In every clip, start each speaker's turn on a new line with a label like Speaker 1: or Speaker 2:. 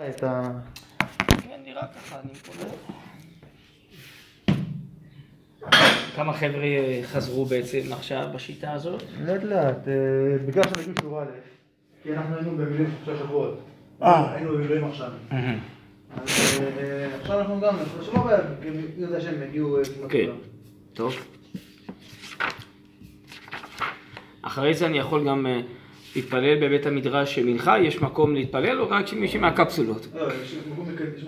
Speaker 1: את ה...
Speaker 2: כן, נראה ככה, אני. כמה חבר'ה אה, חזרו בעצם עכשיו בשיטה הזאת?
Speaker 1: לאט לאט, אה, בגלל שאנחנו מגיעים שיעור א', כי אנחנו היינו במילואים שלושה שבועות.
Speaker 2: אה.
Speaker 1: היינו במילואים עכשיו. אז אה, עכשיו אנחנו גם, שלא בעיה, כי מי יודע שהם אה, כמעט
Speaker 2: כן. טוב. אחרי זה אני יכול גם אה, להתפלל בבית המדרש מנחה, יש מקום להתפלל או רק מישהו מהקפסולות?
Speaker 1: לא, יש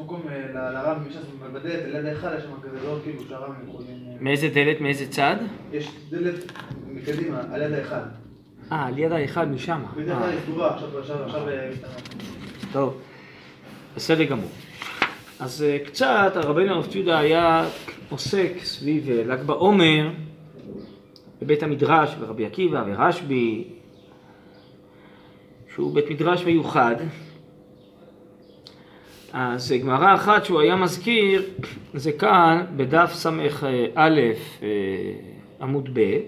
Speaker 1: מקום, יש אה, לרב, בדלת, ליד ההיכל, יש שם כזה לא כאילו שהרב יכולים... אה,
Speaker 2: מאיזה דלת, מאיזה צד?
Speaker 1: יש דלת מקדימה, על יד ההיכל.
Speaker 2: אה, ליד ההיכל משם.
Speaker 1: בדרך
Speaker 2: אה,
Speaker 1: כלל היא סגורה, עכשיו עכשיו אה.
Speaker 2: טוב, בסדר גמור. אז אה, קצת הרבנו הרב ציודה היה עוסק סביב אה, ל"ג בעומר בבית המדרש ורבי עקיבא ורשב"י, שהוא בית מדרש מיוחד. אז אה, גמרא אחת שהוא היה מזכיר, זה כאן בדף ס"א אה, עמוד ב'?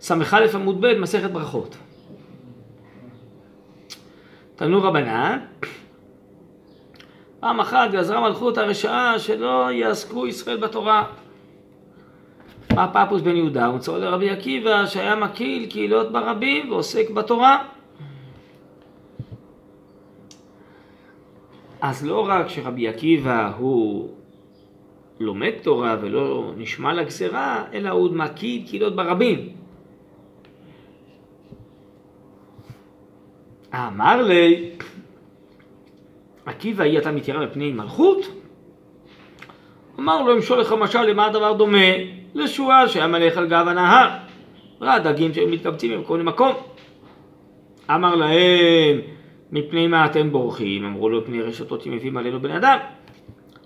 Speaker 2: ס"א עמוד ב', מסכת ברכות. תנו רבנן, פעם אחת גזרה מלכות הרשעה שלא יעסקו ישראל בתורה. בא פפוס בן יהודה ומצאו לרבי עקיבא שהיה מקיל קהילות ברבים ועוסק בתורה. אז לא רק שרבי עקיבא הוא לומד תורה ולא נשמע לגזרה, אלא הוא מקיל קהילות ברבים. אמר לי, עקיבא היא אתה מתיירא מפני מלכות? אמר לו, אמשול לך משל למה הדבר דומה? לשועל שהיה מלך על גב הנהר. ראה דגים שהיו מתקבצים ממקום למקום. אמר להם, מפני מה אתם בורחים? אמרו לו, פני רשתות שמביאים עלינו בן אדם.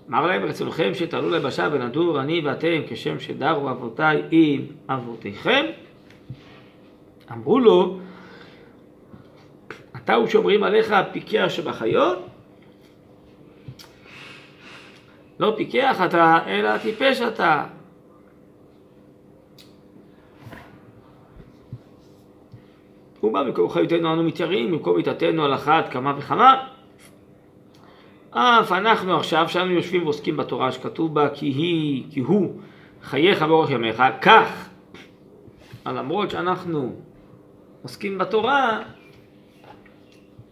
Speaker 2: אמר להם, רצונכם שתעלו ליבשה ונדור אני ואתם כשם שדרו אבותיי עם אבותיכם? אמרו לו, אתה הוא שאומרים עליך פיקח שבחיות? לא פיקח אתה, אלא טיפש אתה. בא במקום חיותנו אנו מתייראים, במקום מיתתנו על אחת כמה וכמה. אף אנחנו עכשיו, שאנו יושבים ועוסקים בתורה שכתוב בה כי היא, כי הוא חייך באורך ימיך, כך, למרות שאנחנו עוסקים בתורה,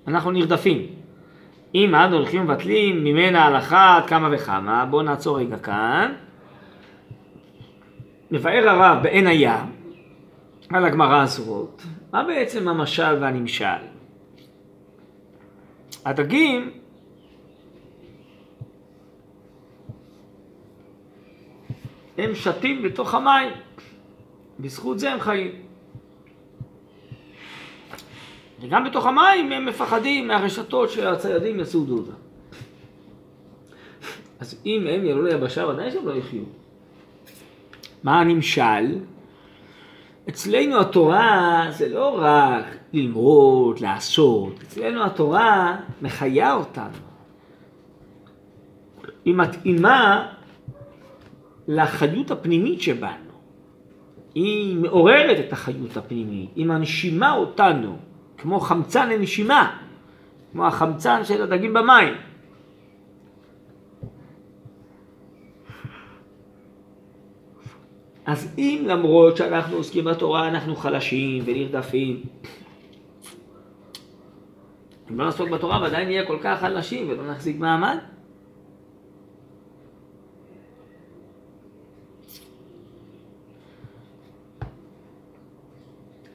Speaker 2: אנחנו נרדפים. אם אנו הולכים ומבטלים ממנה הלכה עד כמה וכמה, בואו נעצור רגע כאן. מבאר הרב בעין הים על הגמרא הזאת, מה בעצם המשל והנמשל? הדגים הם שתים בתוך המים, בזכות זה הם חיים. וגם בתוך המים הם מפחדים מהרשתות שהציידים יסעודו אותם. אז אם הם יעלו ליבשה, ודאי שהם לא יחיו. מה הנמשל? אצלנו התורה זה לא רק ללמוד, לעשות, אצלנו התורה מחיה אותנו. היא מתאימה לחיות הפנימית שבנו. היא מעוררת את החיות הפנימית, היא מנשימה אותנו. כמו חמצן לנשימה, כמו החמצן של הדגים במים. אז אם למרות שאנחנו עוסקים בתורה אנחנו חלשים ונרדפים, אם לא נעסוק בתורה ועדיין נהיה כל כך חלשים ולא נחזיק מעמד,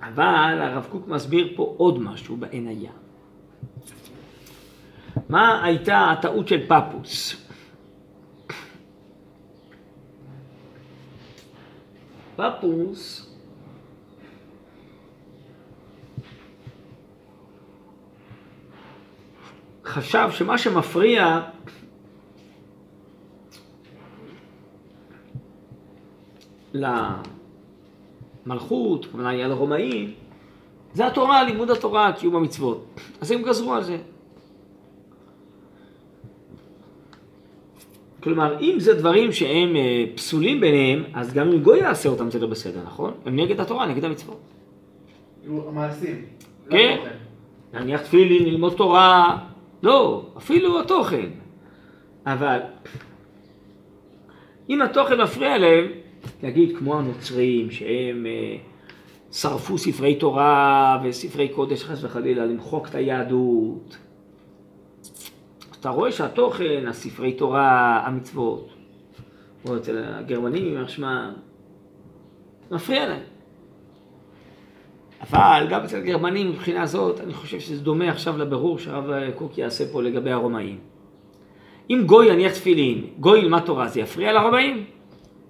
Speaker 2: אבל הרב קוק מסביר פה עוד משהו בעין הים. מה הייתה הטעות של פפוס? פפוס חשב שמה שמפריע למלכות, היא על הרומאים, זה התורה, לימוד התורה, קיום המצוות. אז הם גזרו על זה. כלומר, אם זה דברים שהם אה, פסולים ביניהם, אז גם אם גוי יעשה אותם זה לא בסדר, נכון? הם נגד התורה, נגד המצוות.
Speaker 1: המעשים.
Speaker 2: כן. להניח תפילין, ללמוד תורה, לא, אפילו התוכן. אבל אם התוכן מפריע להם, נגיד כמו הנוצרים, שהם אה, שרפו ספרי תורה וספרי קודש חס וחלילה, למחוק את היהדות. אתה רואה שהתוכן, הספרי תורה, המצוות, או אצל הגרמנים, יימח שמם, מפריע להם. אבל גם אצל הגרמנים מבחינה זאת, אני חושב שזה דומה עכשיו לבירור שהרב קוק יעשה פה לגבי הרומאים. אם גוי יניח תפילין, גוי ילמד תורה, זה יפריע לרומאים?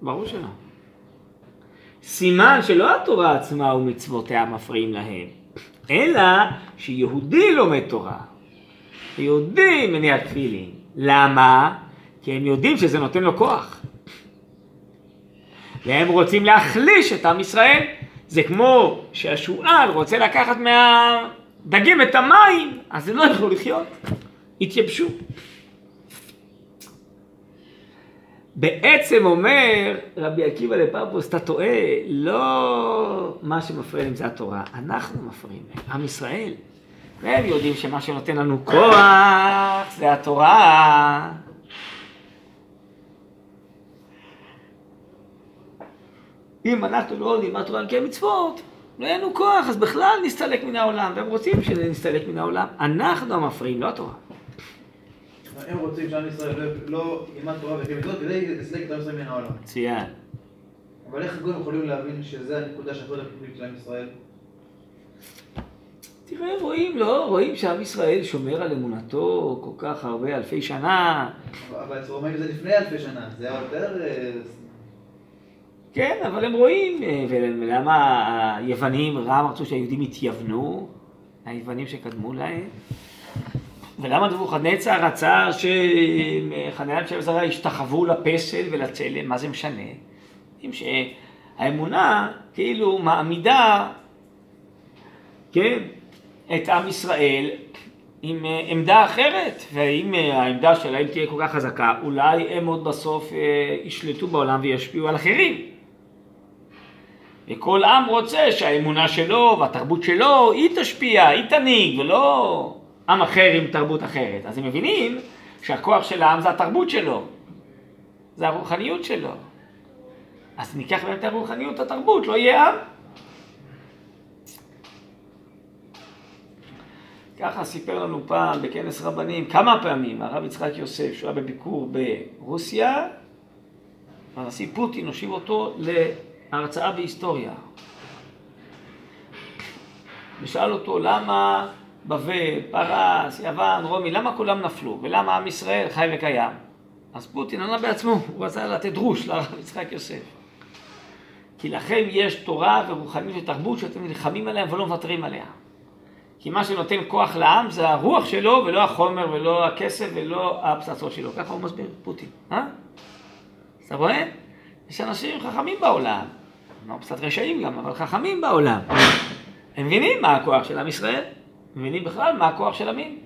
Speaker 2: ברור שלא. סימן שלא התורה עצמה ומצוותיה מפריעים להם, אלא שיהודי לומד תורה. יהודי מניח תפילין. למה? כי הם יודעים שזה נותן לו כוח. והם רוצים להחליש את עם ישראל. זה כמו שהשועל רוצה לקחת מהדגים את המים, אז הם לא יכלו לחיות, התייבשו. בעצם אומר רבי עקיבא לפפוס, אתה טועה, לא מה שמפריע להם זה התורה, אנחנו מפריעים להם, עם ישראל. והם יודעים שמה שנותן לנו כוח זה התורה. אם אנחנו לא נלמד תורה על קיים מצוות, לא יהיה לנו כוח, אז בכלל נסתלק מן העולם. והם רוצים שנסתלק מן העולם. אנחנו המפריעים, לא התורה.
Speaker 1: הם רוצים שעם ישראל לא ילמד תורה וקיים מצוות כדי לסלק את עם ישראל מן העולם.
Speaker 2: מצוין.
Speaker 1: אבל איך הגויים יכולים להבין שזה הנקודה שהכל הפנימית של עם ישראל?
Speaker 2: תראה, רואים, לא? רואים שעם ישראל שומר על אמונתו כל כך הרבה אלפי שנה.
Speaker 1: אבל אצל רומאים זה לפני אלפי שנה, זה היה יותר... אה,
Speaker 2: כן, אבל הם רואים, אה, ולמה היוונים, רם רצו שהיהודים יתייוונו, היוונים שקדמו להם, ולמה נבוכדנצר רצה שחניה של זרה ישתחוו לפסל ולצלם, מה זה משנה? אם שהאמונה כאילו מעמידה, כן, את עם ישראל עם אה, עמדה אחרת, ואם אה, העמדה שלהם תהיה כל כך חזקה, אולי הם עוד בסוף ישלטו בעולם וישפיעו על אחרים. וכל עם רוצה שהאמונה שלו והתרבות שלו היא תשפיע, היא תנהיג, ולא עם אחר עם תרבות אחרת. אז הם מבינים שהכוח של העם זה התרבות שלו, זה הרוחניות שלו. אז ניקח מהם את הרוחניות, התרבות, לא יהיה עם. ככה סיפר לנו פעם בכנס רבנים, כמה פעמים, הרב יצחק יוסף, שהוא היה בביקור ברוסיה, הנשיא פוטין הושיב אותו הרצאה בהיסטוריה. ושאל אותו למה בבל, פרס, יוון, רומי, למה כולם נפלו? ולמה עם ישראל חי וקיים? אז פוטין ענה בעצמו, הוא רצה לתת דרוש לרב יצחק יוסף. כי לכם יש תורה ורוחניות ותרבות שאתם נלחמים עליה ולא מוותרים עליה. כי מה שנותן כוח לעם זה הרוח שלו ולא החומר ולא הכסף ולא הפצצות שלו. ככה הוא מסביר, פוטין. אה? אתה רואה? יש אנשים חכמים בעולם. אמרנו קצת רשעים גם, אבל חכמים בעולם. הם מבינים מה הכוח של עם ישראל, מבינים בכלל מה הכוח של המין,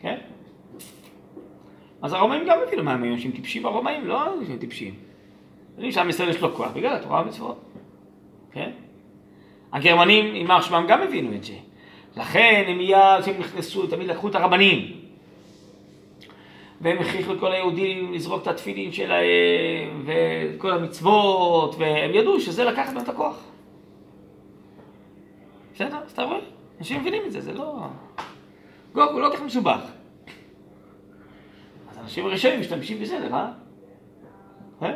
Speaker 2: כן? אז הרומאים גם הבינו מה הם אנשים טיפשים הרומאים, לא אנשים טיפשים. יודעים שעם ישראל יש לו כוח בגלל התורה והמצוות, כן? הגרמנים, יימח שמם, גם הבינו את זה. לכן הם מיד, כשהם נכנסו, תמיד לקחו את הרבנים, והם הכריחו את כל היהודים לזרוק את התפילין שלהם, ואת כל המצוות, והם ידעו שזה לקחת מהם את הכוח. בסדר? אז אתה רואה? אנשים מבינים את זה, זה לא... גוק הוא לא כל כך מסובך. אז אנשים רשעים משתמשים בסדר, אה? אה?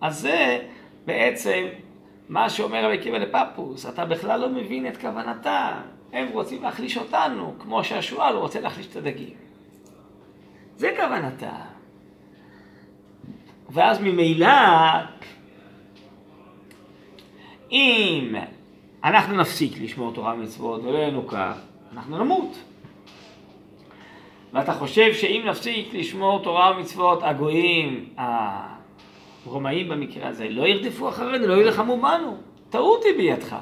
Speaker 2: אז זה בעצם מה שאומר רבי עקיבא לפפוס, אתה בכלל לא מבין את כוונתם. הם רוצים להחליש אותנו, כמו שהשועל רוצה להחליש את הדגים. זה כוונתה. ואז ממילא, אם אנחנו נפסיק לשמור תורה ומצוות ולא כך, אנחנו נמות. ואתה חושב שאם נפסיק לשמור תורה ומצוות, הגויים, הרומאים במקרה הזה, לא ירדפו אחרינו, לא יילחמו בנו. טעות היא בידך.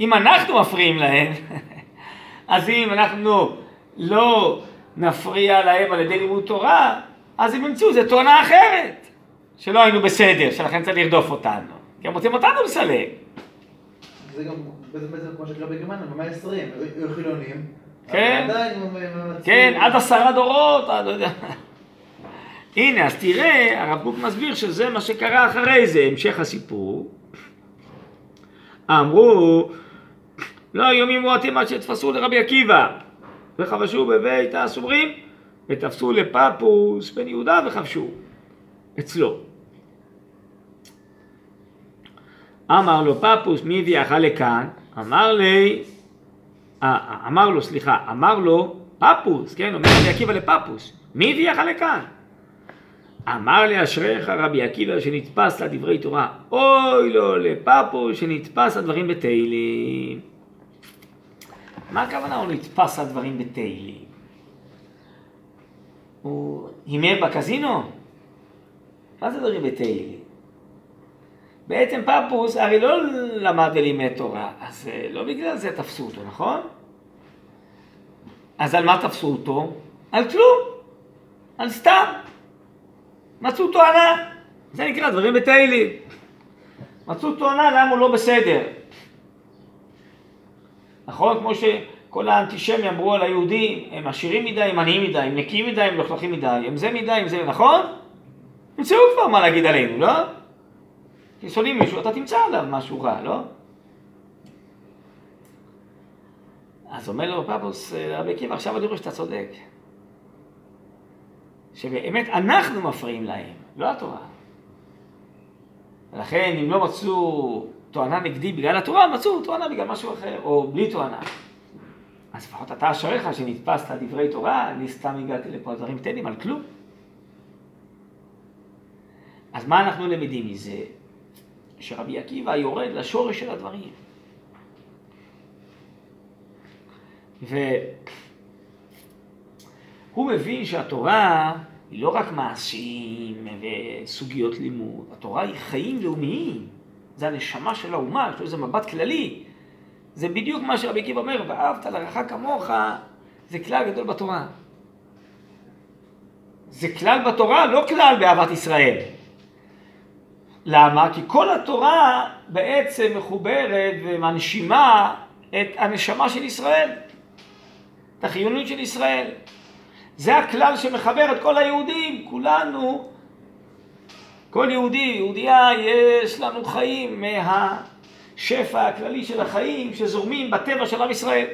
Speaker 2: אם אנחנו מפריעים להם, אז אם אנחנו לא נפריע להם על ידי לימוד תורה, אז הם ימצאו, זו טענה אחרת. שלא היינו בסדר, שלכן צריך לרדוף אותנו. כי הם רוצים אותנו לסלק.
Speaker 1: זה גם בעצם כמו שקרה בגרמניה, במאה ה-20, היו חילונים,
Speaker 2: כן, כן, עד עשרה דורות, עד לא יודע. הנה, אז תראה, הרב קוק מסביר שזה מה שקרה אחרי זה, המשך הסיפור. אמרו, לא יומים מועטים עד שתפסו לרבי עקיבא, וחבשו בבית הסוברים, ותפסו לפפוס בן יהודה וחבשו אצלו. אמר לו פפוס, מי הביאך לכאן? אמר לי, אה, אמר לו, סליחה, אמר לו פפוס, כן, אומר רבי עקיבא לפפוס, מי הביאך לכאן? אמר לי אשריך רבי עקיבא שנתפס לדברי תורה, אוי לו לפפוס שנתפס לדברים בתהילים. מה הכוונה הוא נתפס לדברים בתהילים? הוא הימר בקזינו? מה זה דברים בתהילים? בעצם פפוס הרי לא למד ולימד תורה, אז אה, לא בגלל זה תפסו אותו, נכון? אז על מה תפסו אותו? על כלום, על סתם. מצאו תואנה, זה נקרא דברים בתהילים. מצאו תואנה למה הוא לא בסדר. נכון? כמו שכל האנטישמים אמרו על היהודים, הם עשירים מדי, הם עניים מדי, הם נקיים מדי, הם מלוכלכים מדי, הם זה מדי, הם זה, נכון? ימצאו כבר מה להגיד עלינו, לא? כי שונאים מישהו, אתה תמצא עליו משהו רע, לא? אז אומר לו פפוס, רבי עקיבא, עכשיו אני רואה שאתה צודק. שבאמת אנחנו מפריעים להם, לא התורה. ולכן אם לא מצאו תואנה נגדי בגלל התורה, מצאו תואנה בגלל משהו אחר, או בלי תואנה. אז לפחות אתה אשריך שנתפסת דברי תורה, אני סתם הגעתי לפה דברים קטנים, על כלום. אז מה אנחנו למדים מזה? שרבי עקיבא יורד לשורש של הדברים. והוא מבין שהתורה היא לא רק מעשים וסוגיות לימוד, התורה היא חיים לאומיים, זה הנשמה של האומה, יש לו איזה מבט כללי. זה בדיוק מה שרבי עקיבא אומר, ואהבת לרעך כמוך, זה כלל גדול בתורה. זה כלל בתורה, לא כלל באהבת ישראל. למה? כי כל התורה בעצם מחוברת ומנשימה את הנשמה של ישראל, את החיוניות של ישראל. זה הכלל שמחבר את כל היהודים, כולנו, כל יהודי, יהודייה, יש לנו חיים מהשפע הכללי של החיים שזורמים בטבע של עם ישראל.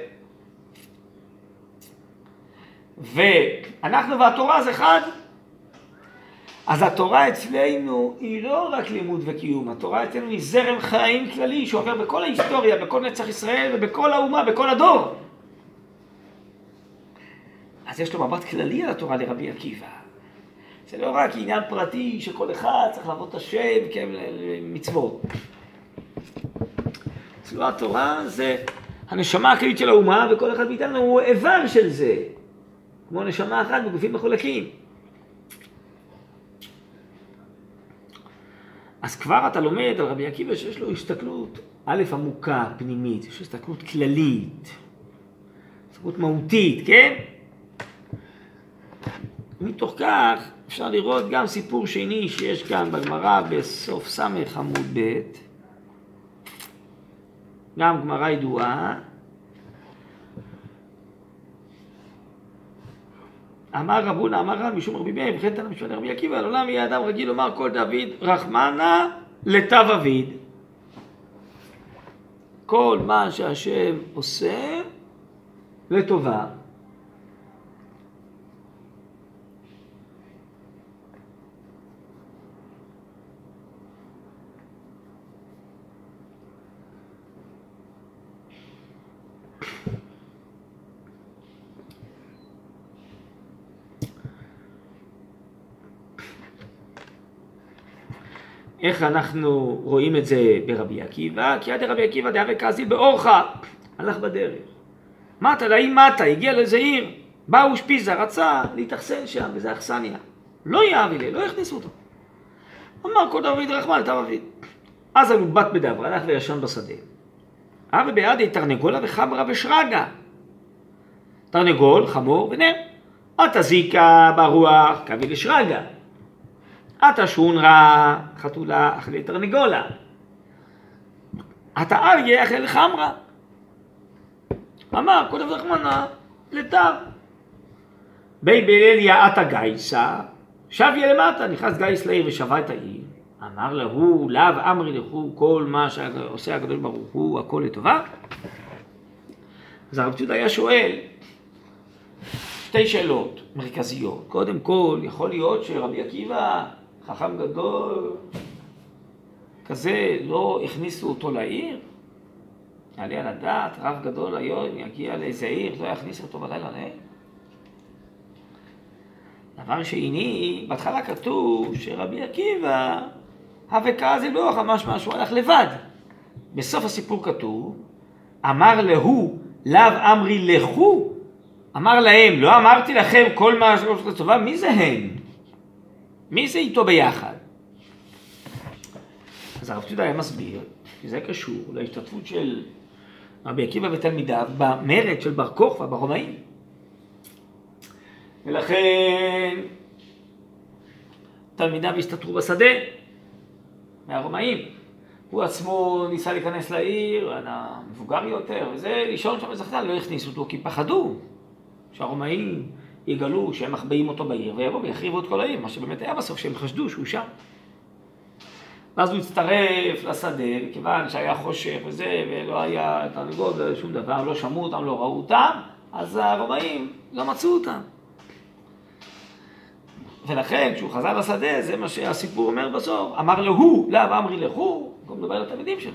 Speaker 2: ואנחנו והתורה זה אחד. אז התורה אצלנו היא לא רק לימוד וקיום, התורה אצלנו היא זרם חיים כללי שעובר בכל ההיסטוריה, בכל נצח ישראל ובכל האומה, בכל הדור. אז יש לו מבט כללי על התורה לרבי עקיבא. זה לא רק עניין פרטי שכל אחד צריך לעבוד את השם כמצוות. אצלו התורה זה הנשמה הכללית של האומה וכל אחד מאיתנו הוא איבר של זה. כמו נשמה אחת בגופים מחולקים. אז כבר אתה לומד על רבי עקיבא שיש לו הסתכלות, א', עמוקה, פנימית, יש לו הסתכלות כללית, הסתכלות מהותית, כן? מתוך כך אפשר לראות גם סיפור שני שיש כאן בגמרא בסוף ס' עמוד ב', גם גמרא ידועה. אמר רבונה, אמר רב משום רבי מאיר, וכן תנא משפט רבי עקיבא, על עולם יהיה אדם רגיל לומר כל דוד רחמנה לתו אביד. כל מה שהשם עושה לטובה. איך אנחנו רואים את זה ברבי עקיבא? כי עד רבי עקיבא דאבי כעזי באורחה, הלך בדרך. מטה לאי מטה, הגיע לאיזה עיר, בא אושפיזה, רצה להתאכסן שם, וזה אכסניה. לא יאהב אלי, לא הכניסו אותו. אמר כל דוד רחמן לתו אביד. אז בת בדבר, הלך וישן בשדה. אבי בידי תרנגולה וחמרה ושרגה. תרנגול, חמור ונר. עתה זיקה ברוח, קווי לשרגה. עתה שונרה, חתולה אכלי תרנגולה. עתה אריה אכל חמרה. אמר, כל דבר רחמנה, לתו. בי בליל יעתה גייסה, שביה למטה, נכנס גייס לעיר ושבה את העיר. אמר להוא, לאו אמרי לכו, כל מה שעושה הקדוש ברוך הוא, הכל לטובה. אז הרב צודה היה שואל שתי שאלות מרכזיות. קודם כל, יכול להיות שרבי עקיבא, חכם גדול, כזה, לא הכניסו אותו לעיר? יעלה על הדעת, רב גדול היום יגיע לאיזה עיר, לא יכניס אותו בלילה לעיר? דבר שני, בהתחלה כתוב שרבי עקיבא, הווקרא זה לא ממש משהו, הלך לבד. בסוף הסיפור כתוב, אמר להוא, לאו אמרי לכו, אמר להם, לא אמרתי לכם כל מה שעושה לטובה, מי זה הם? מי זה איתו ביחד? אז הרב צודה היה מסביר, שזה קשור להשתתפות של רבי עקיבא ותלמידיו במרד של בר כוכבא ברומאים. ולכן תלמידיו הסתתרו בשדה מהרומאים. הוא עצמו ניסה להיכנס לעיר, היה מבוגר יותר, וזה, לישון שם בזכתן, לא הכניסו אותו כי פחדו שהרומאים יגלו שהם מחביאים אותו בעיר, ויבואו ויחריבו את כל העיר, מה שבאמת היה בסוף, שהם חשדו שהוא שם. ואז הוא הצטרף לשדה, כיוון שהיה חושך וזה, ולא היה תרנגול ושום דבר, לא שמעו אותם, לא ראו אותם, אז הרומאים לא מצאו אותם. ולכן כשהוא חזר לשדה, זה מה שהסיפור אומר בסוף, אמר להוא, לאו אמרי לכו, הוא מדבר לתלמידים שלו.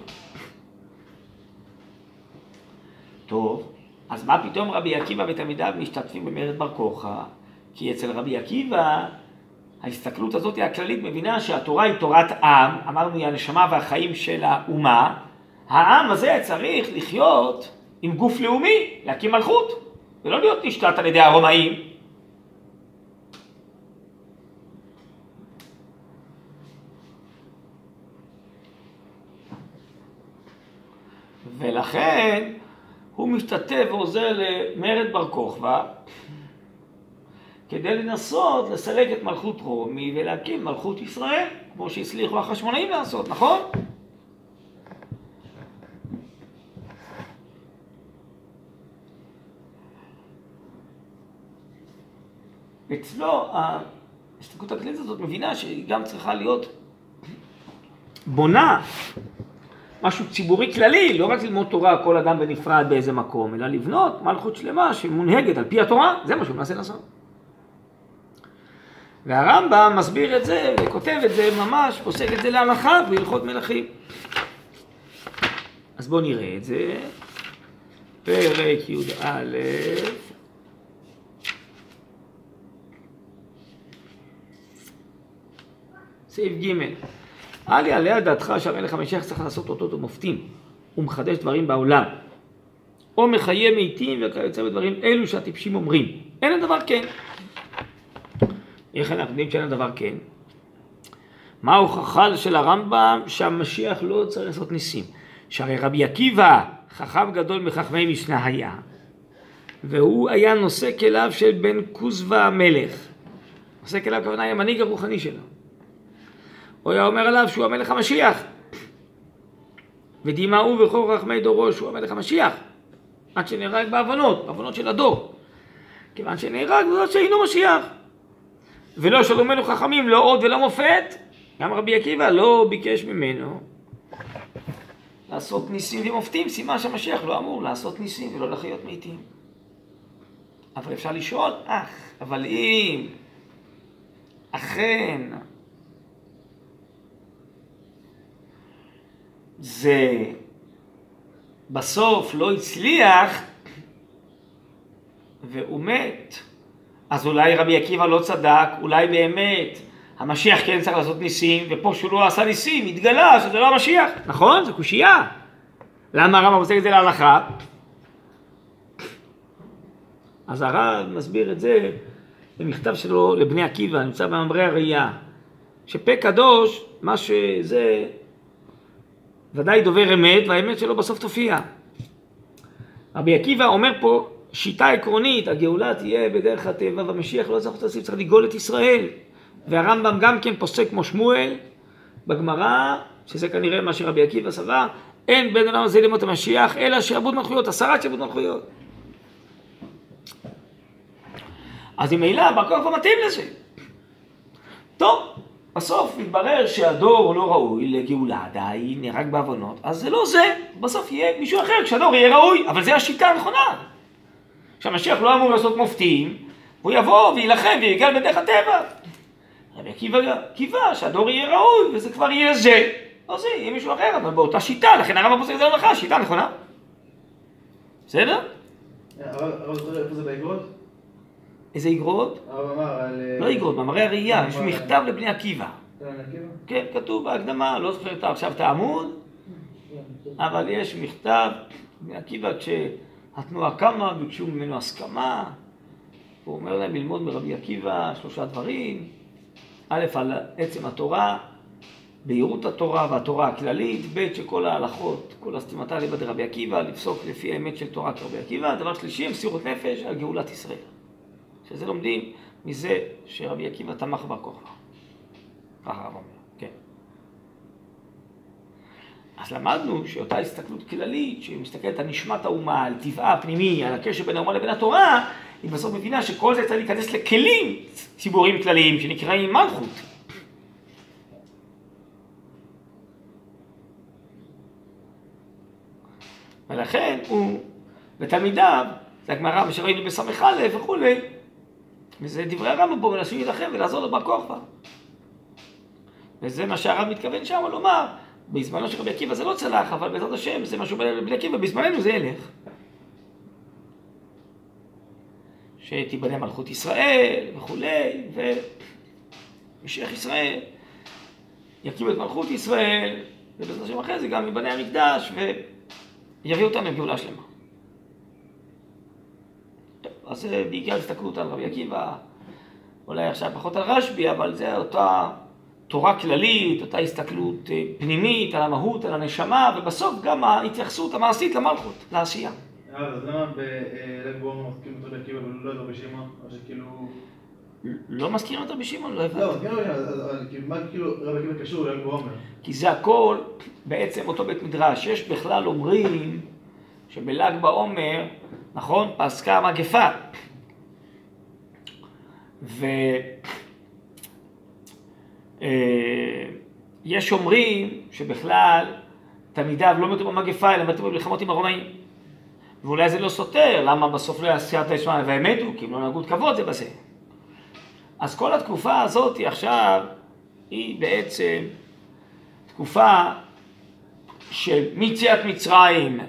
Speaker 2: טוב, אז מה פתאום רבי עקיבא ותלמידיו משתתפים במרד בר כוכבא? כי אצל רבי עקיבא ההסתכלות הזאת הכללית מבינה שהתורה היא תורת עם, אמרנו היא הנשמה והחיים של האומה, העם הזה צריך לחיות עם גוף לאומי, להקים מלכות, ולא להיות נשלט על ידי הרומאים. ולכן הוא משתתף ועוזר למרד בר כוכבא כדי לנסות לסלק את מלכות רומי ולהקים מלכות ישראל, כמו שהצליחו החשמונאים לעשות, נכון? אצלו ההסתכלות הכללית הזאת מבינה שהיא גם צריכה להיות בונה משהו ציבורי כללי, לא רק ללמוד תורה כל אדם בנפרד באיזה מקום, אלא לבנות מלכות שלמה שמונהגת על פי התורה, זה מה שהוא מנסה לעשות. והרמב"ם מסביר את זה וכותב את זה ממש, פוסק את זה להלכה בהלכות מלכים. אז בואו נראה את זה. פרק י"א סעיף ג' אל יעלה על דעתך שהמלך המשיח צריך לעשות אותות ומופתים ומחדש דברים בעולם או מחיה מתים וכיוצא בדברים אלו שהטיפשים אומרים אין הדבר כן איך אנחנו יודעים שאין הדבר כן? מה ההוכחה של הרמב"ם שהמשיח לא צריך לעשות ניסים? שהרי רבי עקיבא, חכם גדול מחכמי משנה היה, והוא היה נושא כליו של בן כוזבא המלך. נושא כליו הכוונה היא המנהיג הרוחני שלו. הוא היה אומר עליו שהוא המלך המשיח. ודימאו וכל רחמי דורו שהוא המלך המשיח. עד שנהרג בעוונות, בעוונות של הדור. כיוון שנהרג, זה שאינו משיח. ולא שלומנו חכמים, לא עוד ולא מופת. גם רבי עקיבא לא ביקש ממנו לעשות ניסים ומופתים, סימן שהמשיח לא אמור לעשות ניסים ולא לחיות מתים. אבל אפשר לשאול, אך, אבל אם אכן זה בסוף לא הצליח והוא מת, אז אולי רבי עקיבא לא צדק, אולי באמת המשיח כן צריך לעשות ניסים, ופה שהוא לא עשה ניסים, התגלה שזה לא המשיח. נכון? זה קושייה. למה הרמב"ם עושה את זה להלכה? אז הרב מסביר את זה במכתב שלו לבני עקיבא, נמצא במאמרי הראייה, שפה קדוש, מה שזה, ודאי דובר אמת, והאמת שלו בסוף תופיע. רבי עקיבא אומר פה שיטה עקרונית, הגאולה תהיה בדרך הטבע, והמשיח לא צריך לעשות, צריך לגאול את ישראל. והרמב"ם גם כן פוסק כמו שמואל בגמרא, שזה כנראה מה שרבי עקיבא סבר, אין בין עולם הזה למות המשיח, אלא שעבוד מלכויות, הסרת שעבוד מלכויות. אז ממילא בר כוכבא מתאים לזה. טוב, בסוף מתברר שהדור לא ראוי לגאולה עדיין, נהרג בעוונות, אז זה לא זה, בסוף יהיה מישהו אחר כשהדור יהיה ראוי, אבל זו השיטה הנכונה. שהמשיח לא אמור לעשות מופתים, והוא יבוא ויילחם ויגל בדרך הטבע. רבי עקיבא קיווה שהדור יהיה ראוי, וזה כבר יהיה זה. לא זה, יהיה מישהו אחר, אבל באותה שיטה, לכן הרב פוסק את זה להלכה, שיטה נכונה. בסדר?
Speaker 1: הרב זוכר איפה זה באגרות?
Speaker 2: איזה איגרות?
Speaker 1: הרב אמר על... אה,
Speaker 2: לא איגרות, מאמרי הראייה, יש מכתב לבני עקיבא. כן, כתוב בהקדמה, לא זוכר עכשיו את העמוד, אבל יש מכתב, בני עקיבא כשהתנועה קמה, ביקשו ממנו הסכמה, הוא אומר להם ללמוד מרבי עקיבא שלושה דברים, א', על עצם התורה, בהירות התורה והתורה הכללית, ב', שכל ההלכות, כל הסתימתה ליבא דרבי עקיבא, לפסוק לפי האמת של תורה כרבי עקיבא, דבר שלישי, מסירות נפש על גאולת ישראל. שזה לומדים מזה שרבי עקיבא תמך בר כוכבא. ככה הרב אומר, כן. אז למדנו שאותה הסתכלות כללית, שמסתכלת על נשמת האומה, על טבעה הפנימי, על הקשר בין האומה לבין התורה, היא בסוף מבינה שכל זה צריך להיכנס לכלים ציבוריים כלליים שנקראים מלכות. ולכן הוא ותלמידיו, זה הגמרא מה שראינו בס"א וכולי, וזה דברי הרמב"ם פה מנסים להילחם ולעזור לבר כוכבא. וזה מה שהרב מתכוון שם לומר, בזמנו של רבי עקיבא זה לא צלח, אבל בעזרת השם זה משהו רבי עקיבא, בזמננו זה ילך. שתיבנה מלכות ישראל וכולי, ומשיח ישראל יקים את מלכות ישראל, ובעזרת השם אחרי זה גם ייבנה המקדש ויביא אותם לגאולה שלמה. אז זה בעיקר הסתכלות על רבי עקיבא, אולי עכשיו פחות על רשב"י, אבל זה אותה תורה כללית, אותה הסתכלות אה, פנימית על המהות, על הנשמה, ובסוף גם ההתייחסות המעשית למלכות, לעשייה.
Speaker 1: הרב, אז למה בלב בורמה מזכירים את רבי עקיבא ולא את רבי שמעון? או שכאילו...
Speaker 2: לא מזכירים את רבי שמעון? לא הבנתי.
Speaker 1: לא, מזכירים אז- אז כאילו, מה כאילו רבי עקיבא קשור ללב בורמה?
Speaker 2: כי זה הכל בעצם אותו בית מדרש. יש בכלל אומרים שבל"ג בעומר, נכון, פסקה המגפה. ויש אומרים שבכלל תלמידיו לא מתו במגפה, אלא מתו במלחמות עם הרומאים. ואולי זה לא סותר, למה בסוף לא דשמיא והם מתו? כי הם לא נהגו כבוד זה בזה. אז כל התקופה הזאת היא עכשיו, היא בעצם תקופה של מיציאת מצרים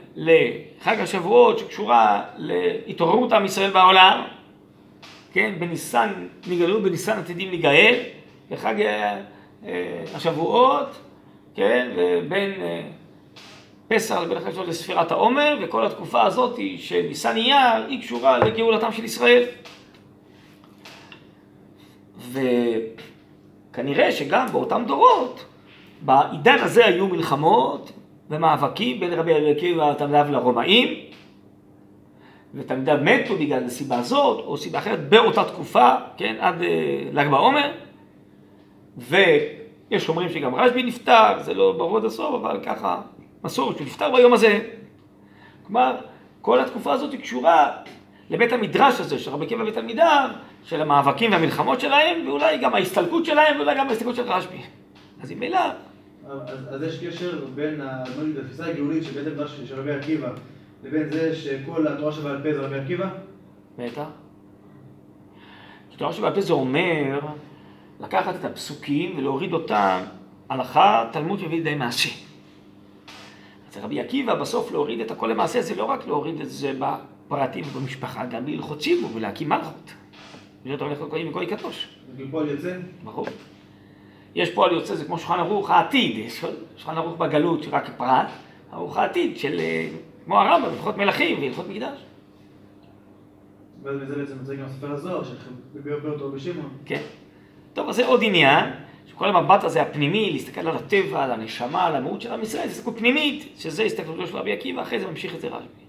Speaker 2: לחג השבועות שקשורה להתעוררות עם ישראל בעולם, כן, בניסן נגאלו, בניסן עתידים להיגאל, בחג אה, אה, השבועות, כן, ובין אה, פסח לבין החג שלו לספירת העומר, וכל התקופה הזאת של ניסן אייר היא קשורה לגאולתם של ישראל. וכנראה שגם באותם דורות, בעידן הזה היו מלחמות ומאבקים בין רבי עקיבא ותלמידיו לרומאים, ותלמידיו מתו בגלל הסיבה הזאת, או סיבה אחרת, באותה תקופה, כן, עד אה, ל"ג בעומר, ויש אומרים שגם רשב"י נפטר, זה לא ברור עד הסוף, אבל ככה מסורת שהוא נפטר ביום הזה. כלומר, כל התקופה הזאת היא קשורה לבית המדרש הזה של רבי עקיבא ותלמידיו, של המאבקים והמלחמות שלהם, ואולי גם ההסתלקות שלהם, ואולי גם ההסתלקות של רשב"י. אז ממילא,
Speaker 1: אז אז יש קשר בין ה- בוא נגיד, התפיסה הגאולית של בית המדרש של רבי עקיבא לבין זה שכל התורה שבעל פה זה רבי עקיבא?
Speaker 2: בטח. כי תורה שבעל פה זה אומר לקחת את הפסוקים ולהוריד אותם הלכה, תלמוד מביא לידי מעשה. אז רבי עקיבא בסוף להוריד את הכל למעשה זה לא רק להוריד את זה בפרטים ובמשפחה, גם בהלכות ציבור ולהקים מלכות. להיות הולך לכהנים וגוי קדוש.
Speaker 1: זה כאילו פועל יוצא?
Speaker 2: ברור. יש פועל יוצא, זה כמו שולחן ערוך העתיד, שולחן ערוך בגלות שרק פרט, ערוך העתיד של אה, כמו הרמב"ם, הלכות מלכים והלכות מקדש.
Speaker 1: ואז מזה בעצם יוצא גם ספר הזוהר, שביבר אותו בשמעון.
Speaker 2: כן. טוב, אז זה עוד עניין, שכל המבט הזה הפנימי, להסתכל על הטבע, על הנשמה, על המהות של עם ישראל, זה הסתכלות פנימית, שזה הסתכלותו של רבי עקיבא, אחרי זה ממשיך את זה רשב"י.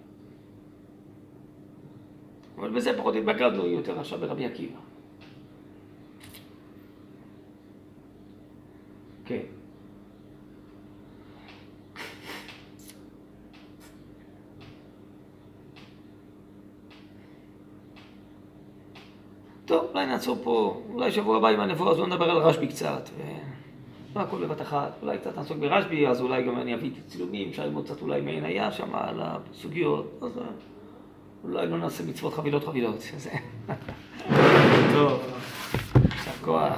Speaker 2: אבל בזה פחות התבגרנו יותר עכשיו ברבי עקיבא. כן. טוב, אולי נעצור פה, אולי שבוע הבא עם הנבואה, אז לא נדבר על רשב"י קצת. ו... לא הכל בבת אחת, אולי קצת נעסוק ברשב"י, אז אולי גם אני אביא צילומים, אפשר ללמוד קצת אולי מעין היה שם על הסוגיות, אז אה, אולי לא נעשה מצוות חבילות חבילות. טוב, יישר כוח.